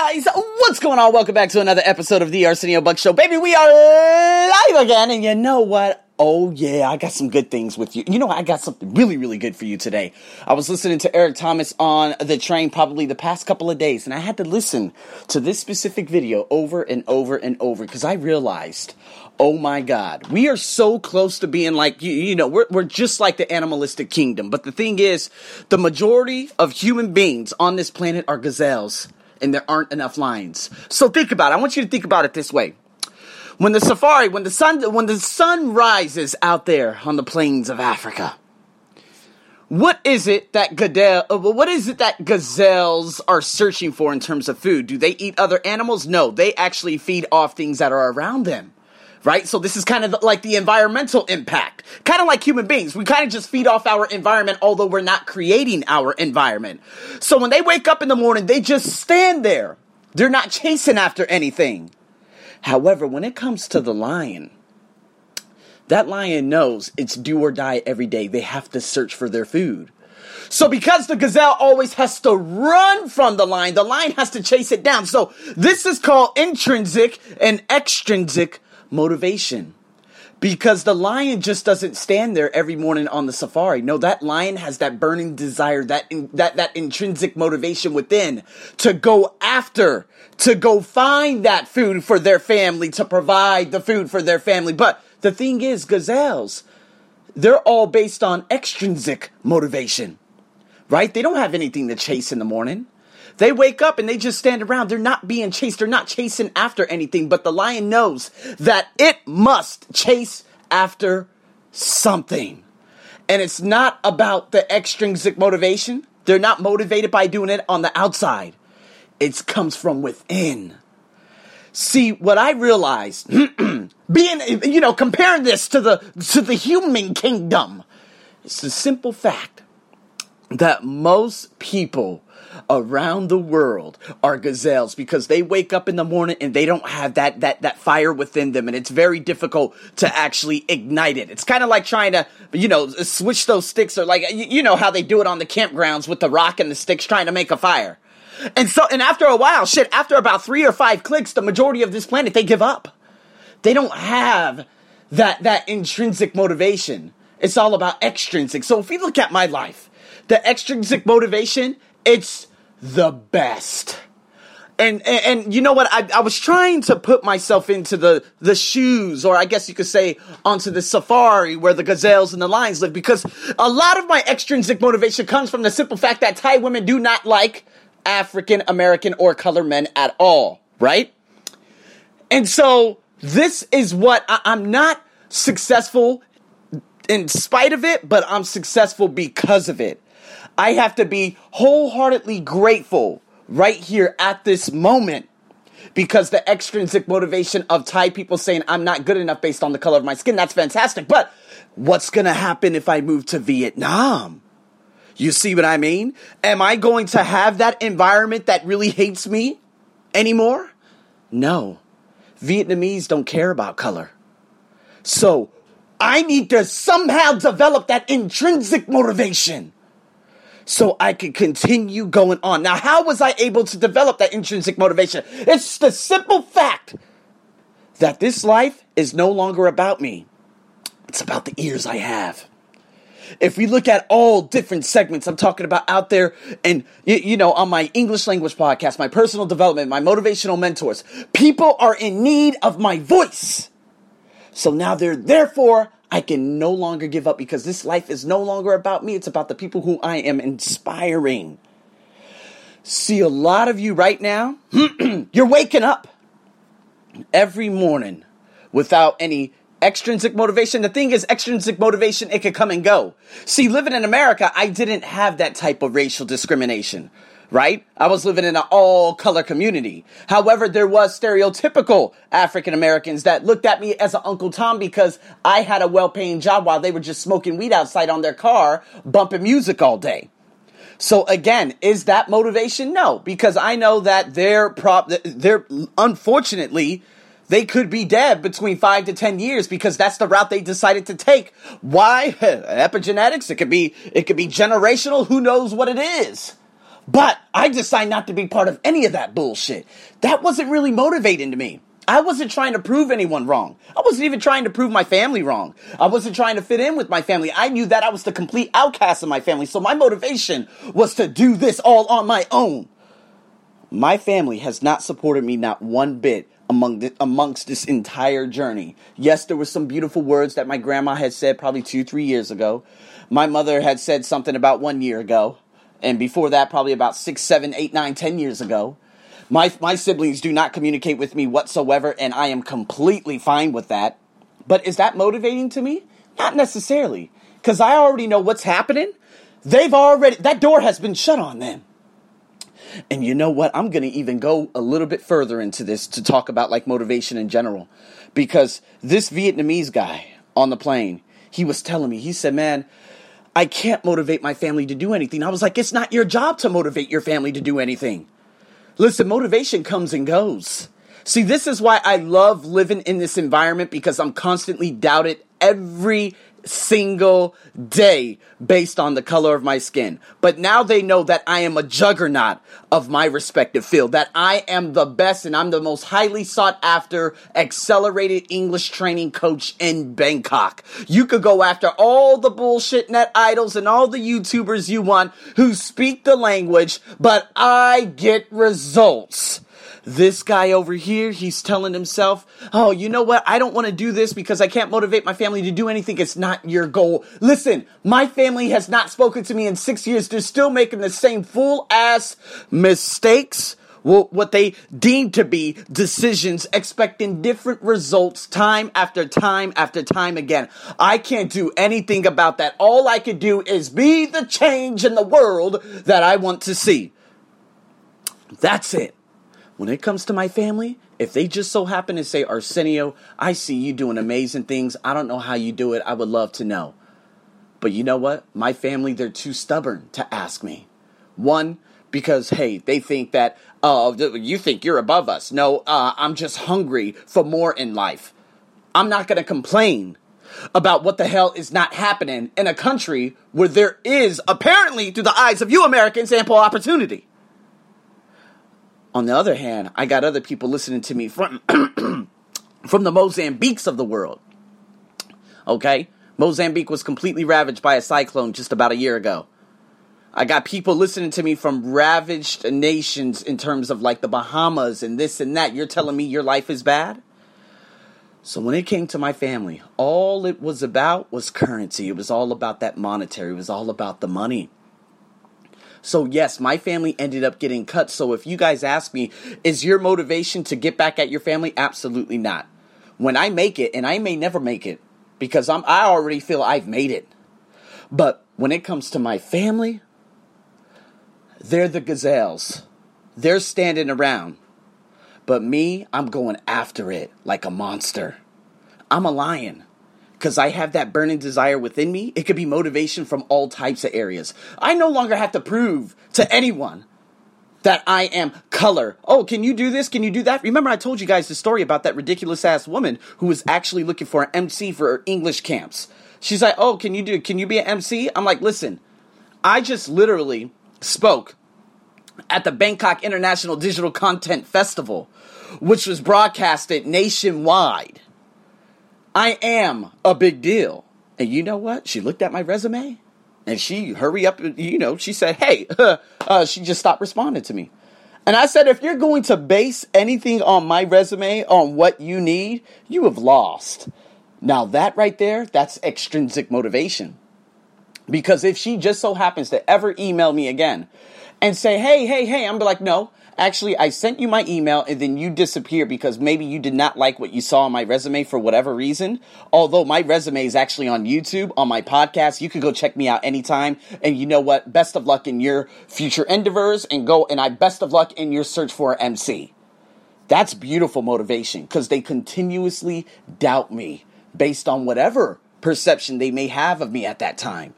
guys? What's going on? Welcome back to another episode of the Arsenio Buck Show. Baby, we are live again, and you know what? Oh, yeah, I got some good things with you. You know, I got something really, really good for you today. I was listening to Eric Thomas on the train probably the past couple of days, and I had to listen to this specific video over and over and over because I realized, oh my God, we are so close to being like, you, you know, we're, we're just like the animalistic kingdom. But the thing is, the majority of human beings on this planet are gazelles and there aren't enough lions. So think about it. I want you to think about it this way. When the safari, when the sun, when the sun rises out there on the plains of Africa, what is it that gadel, uh, what is it that gazelles are searching for in terms of food? Do they eat other animals? No, they actually feed off things that are around them right? So this is kind of like the environmental impact. Kind of like human beings. We kind of just feed off our environment, although we're not creating our environment. So when they wake up in the morning, they just stand there. They're not chasing after anything. However, when it comes to the lion, that lion knows it's do or die every day. They have to search for their food. So because the gazelle always has to run from the lion, the lion has to chase it down. So this is called intrinsic and extrinsic motivation. Because the lion just doesn't stand there every morning on the safari. No, that lion has that burning desire, that in, that that intrinsic motivation within to go after, to go find that food for their family, to provide the food for their family. But the thing is, gazelles, they're all based on extrinsic motivation, right? They don't have anything to chase in the morning. They wake up and they just stand around. They're not being chased. They're not chasing after anything, but the lion knows that it must chase after something. And it's not about the extrinsic motivation. They're not motivated by doing it on the outside. It comes from within. See, what I realized, being, you know, comparing this to the, to the human kingdom, it's the simple fact that most people around the world are gazelles because they wake up in the morning and they don't have that that that fire within them and it's very difficult to actually ignite it. It's kind of like trying to, you know, switch those sticks or like you know how they do it on the campgrounds with the rock and the sticks trying to make a fire. And so and after a while, shit, after about 3 or 5 clicks, the majority of this planet they give up. They don't have that that intrinsic motivation. It's all about extrinsic. So if we look at my life, the extrinsic motivation, it's the best. And, and, and you know what? I, I was trying to put myself into the the shoes, or I guess you could say onto the safari where the gazelles and the lions live, because a lot of my extrinsic motivation comes from the simple fact that Thai women do not like African American or color men at all, right? And so this is what I, I'm not successful in spite of it, but I'm successful because of it. I have to be wholeheartedly grateful right here at this moment because the extrinsic motivation of Thai people saying I'm not good enough based on the color of my skin, that's fantastic. But what's going to happen if I move to Vietnam? You see what I mean? Am I going to have that environment that really hates me anymore? No. Vietnamese don't care about color. So I need to somehow develop that intrinsic motivation so I could continue going on. Now, how was I able to develop that intrinsic motivation? It's the simple fact that this life is no longer about me. It's about the ears I have. If we look at all different segments, I'm talking about out there and, you know, on my English language podcast, my personal development, my motivational mentors, people are in need of my voice. So now they're, therefore, I can no longer give up because this life is no longer about me. It's about the people who I am inspiring. See, a lot of you right now, you're waking up every morning without any extrinsic motivation. The thing is, extrinsic motivation, it could come and go. See, living in America, I didn't have that type of racial discrimination right? I was living in an all color community. However, there was stereotypical African Americans that looked at me as an Uncle Tom because I had a well paying job while they were just smoking weed outside on their car, bumping music all day. So again, is that motivation? No, because I know that they're prop, they're unfortunately, they could be dead between five to ten years because that's the route they decided to take. Why? Epigenetics. It could be, it could be generational. Who knows what it is? But I decided not to be part of any of that bullshit. That wasn't really motivating to me. I wasn't trying to prove anyone wrong. I wasn't even trying to prove my family wrong. I wasn't trying to fit in with my family. I knew that I was the complete outcast of my family. So my motivation was to do this all on my own. My family has not supported me not one bit among the, amongst this entire journey. Yes, there were some beautiful words that my grandma had said probably two, three years ago. My mother had said something about one year ago. And before that, probably about six, seven, eight, nine, ten years ago. My, my siblings do not communicate with me whatsoever, and I am completely fine with that. But is that motivating to me? Not necessarily, because I already know what's happening. They've already, that door has been shut on them. And you know what? I'm going to even go a little bit further into this to talk about like motivation in general. Because this Vietnamese guy on the plane, he was telling me, he said, man, I can't motivate my family to do anything. I was like, it's not your job to motivate your family to do anything. Listen, motivation comes and goes. See, this is why I love living in this environment because I'm constantly doubted every single day based on the color of my skin. But now they know that I am a juggernaut of my respective field, that I am the best and I'm the most highly sought after accelerated English training coach in Bangkok. You could go after all the bullshit net idols and all the YouTubers you want who speak the language, but I get results. This guy over here, he's telling himself, oh, you know what? I don't want to do this because I can't motivate my family to do anything. It's not your goal. Listen, my family has not spoken to me in six years. They're still making the same fool ass mistakes. what they deem to be decisions, expecting different results time after time after time again. I can't do anything about that. All I can do is be the change in the world that I want to see. That's it. When it comes to my family, if they just so happen to say, Arsenio, I see you doing amazing things. I don't know how you do it. I would love to know. But you know what? My family, they're too stubborn to ask me. One, because, hey, they think that, oh, you think you're above us. No, uh, I'm just hungry for more in life. I'm not going to complain about what the hell is not happening in a country where there is, apparently, through the eyes of you Americans, ample opportunity. On the other hand, I got other people listening to me from from the Mozambiques of the world. Okay? Mozambique was completely ravaged by a cyclone just about a year ago. I got people listening to me from ravaged nations in terms of like the Bahamas and this and that. You're telling me your life is bad? So when it came to my family, all it was about was currency. It was all about that monetary. It was all about the money. So, yes, my family ended up getting cut. So, if you guys ask me, is your motivation to get back at your family? Absolutely not. When I make it, and I may never make it because I'm, I already feel I've made it. But when it comes to my family, they're the gazelles. They're standing around. But me, I'm going after it like a monster. I'm a lion because I have that burning desire within me, it could be motivation from all types of areas. I no longer have to prove to anyone that I am color. Oh, can you do this? Can you do that? Remember, I told you guys the story about that ridiculous ass woman who was actually looking for an MC for her English camps. She's like, Oh, can you do, can you be an MC? I'm like, Listen, I just literally spoke at the Bangkok International Digital Content Festival, which was broadcasted nationwide. I am a big deal. And you know what? She looked at my resume and she hurry up, you know, she said, hey, uh, she just stopped responding to me. And I said, if you're going to base anything on my resume on what you need, you have lost. Now, that right there, that's extrinsic motivation. Because if she just so happens to ever email me again and say, hey, hey, hey, I'm like, no, Actually, I sent you my email and then you disappear because maybe you did not like what you saw on my resume for whatever reason. Although my resume is actually on YouTube, on my podcast. You can go check me out anytime. And you know what? Best of luck in your future endeavors and go and I best of luck in your search for MC. That's beautiful motivation because they continuously doubt me based on whatever perception they may have of me at that time.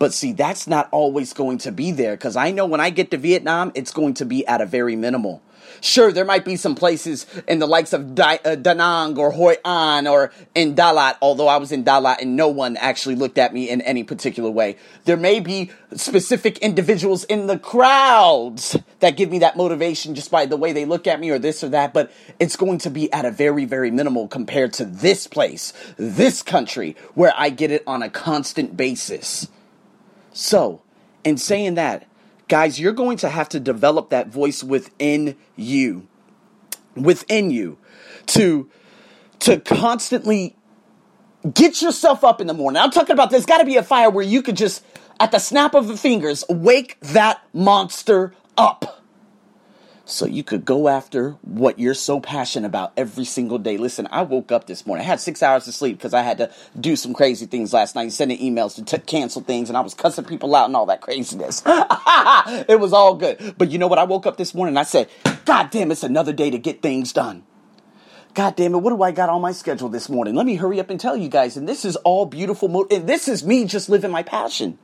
But see, that's not always going to be there because I know when I get to Vietnam, it's going to be at a very minimal. Sure, there might be some places in the likes of Di- uh, Da Nang or Hoi An or in Dalat, although I was in Dalat and no one actually looked at me in any particular way. There may be specific individuals in the crowds that give me that motivation just by the way they look at me or this or that, but it's going to be at a very, very minimal compared to this place, this country, where I get it on a constant basis. So, in saying that, Guys, you're going to have to develop that voice within you. Within you to to constantly get yourself up in the morning. I'm talking about there's got to be a fire where you could just at the snap of the fingers wake that monster up so you could go after what you're so passionate about every single day. Listen, I woke up this morning. I had six hours of sleep because I had to do some crazy things last night, sending emails to t- cancel things, and I was cussing people out and all that craziness. it was all good. But you know what? I woke up this morning and I said, God damn, it's another day to get things done. God damn it, what do I got on my schedule this morning? Let me hurry up and tell you guys. And this is all beautiful. Mo- and this is me just living my passion.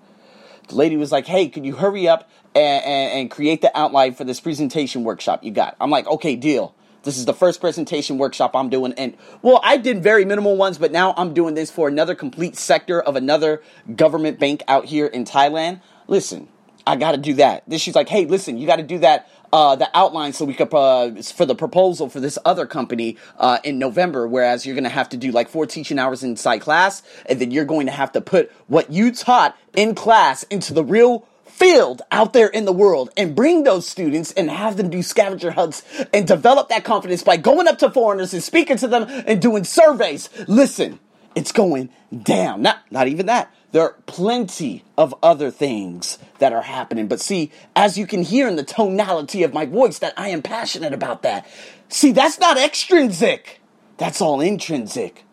The lady was like, hey, could you hurry up and, and, and create the outline for this presentation workshop you got? I'm like, okay, deal. This is the first presentation workshop I'm doing. And well, I did very minimal ones, but now I'm doing this for another complete sector of another government bank out here in Thailand. Listen, I got to do that. Then she's like, hey, listen, you got to do that uh, the outline so we could uh, for the proposal for this other company uh, in November. Whereas you're going to have to do like four teaching hours inside class, and then you're going to have to put what you taught in class into the real field out there in the world and bring those students and have them do scavenger hunts and develop that confidence by going up to foreigners and speaking to them and doing surveys. Listen, it's going down. Not, not even that. There are plenty of other things that are happening. But see, as you can hear in the tonality of my voice, that I am passionate about that. See, that's not extrinsic. That's all intrinsic.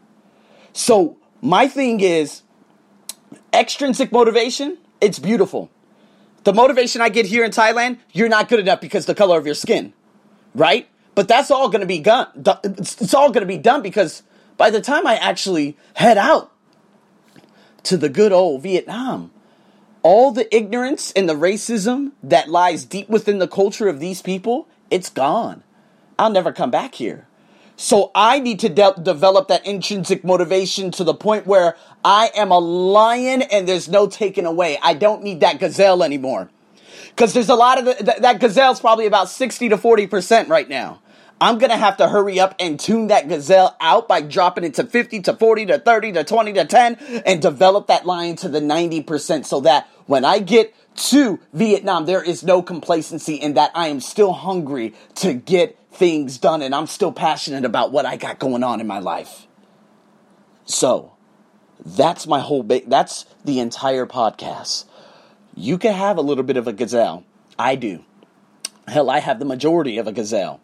So my thing is extrinsic motivation, it's beautiful. The motivation I get here in Thailand, you're not good enough because the color of your skin, right? But that's all going to be done. It's all going to be done because by the time I actually head out to the good old Vietnam. All the ignorance and the racism that lies deep within the culture of these people, it's gone. I'll never come back here. So I need to de- develop that intrinsic motivation to the point where I am a lion and there's no taking away. I don't need that gazelle anymore. Because there's a lot of the, th- that gazelle's probably about 60 to 40% right now. I'm going to have to hurry up and tune that gazelle out by dropping it to 50 to 40 to 30 to 20 to 10 and develop that lion to the 90% so that when I get to Vietnam, there is no complacency in that I am still hungry to get things done and I'm still passionate about what I got going on in my life. So, that's my whole ba- that's the entire podcast. You can have a little bit of a gazelle. I do. Hell, I have the majority of a gazelle.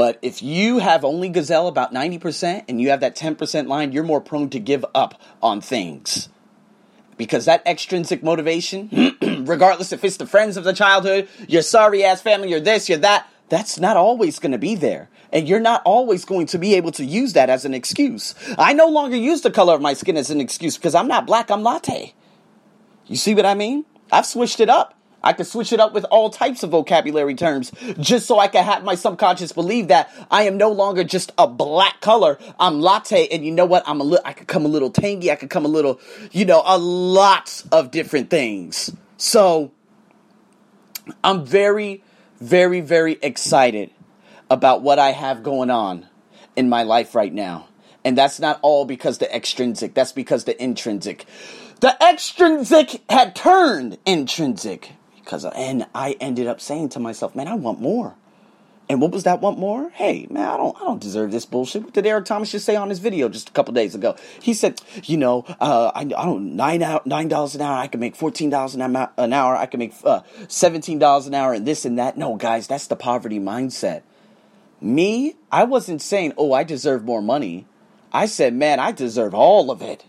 But if you have only Gazelle about 90% and you have that 10% line, you're more prone to give up on things. Because that extrinsic motivation, regardless if it's the friends of the childhood, your sorry ass family, you're this, you're that, that's not always going to be there. And you're not always going to be able to use that as an excuse. I no longer use the color of my skin as an excuse because I'm not black, I'm latte. You see what I mean? I've switched it up. I could switch it up with all types of vocabulary terms just so I can have my subconscious believe that I am no longer just a black color. I'm latte, and you know what? I'm a little. I could come a little tangy. I could come a little, you know, a lot of different things. So I'm very, very, very excited about what I have going on in my life right now. And that's not all because the extrinsic, that's because the intrinsic. The extrinsic had turned intrinsic because and I ended up saying to myself, man, I want more. And what was that want more? Hey, man, I don't I don't deserve this bullshit. What did Eric Thomas just say on his video just a couple days ago? He said, you know, uh, I, I don't nine out nine dollars an hour. I can make fourteen dollars an hour. I can make uh, seventeen dollars an hour, and this and that. No, guys, that's the poverty mindset. Me, I wasn't saying, oh, I deserve more money. I said, man, I deserve all of it.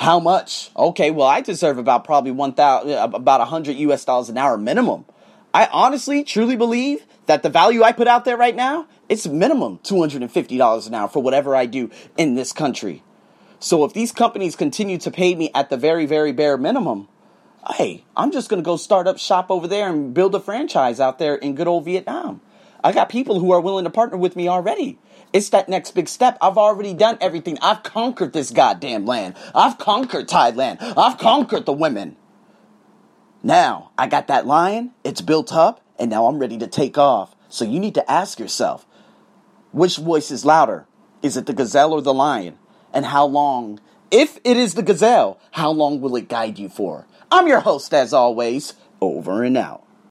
How much? Okay, well, I deserve about probably one thousand, uh, about a hundred U.S. dollars an hour minimum. I honestly, truly believe that the value I put out there right now, it's minimum two hundred and fifty dollars an hour for whatever I do in this country. So if these companies continue to pay me at the very, very bare minimum, hey, I'm just going to go start up shop over there and build a franchise out there in good old Vietnam. I got people who are willing to partner with me already. It's that next big step. I've already done everything. I've conquered this goddamn land. I've conquered Thailand. I've conquered the women. Now, I got that lion, it's built up, and now I'm ready to take off. So you need to ask yourself which voice is louder? Is it the gazelle or the lion? And how long, if it is the gazelle, how long will it guide you for? I'm your host, as always, over and out.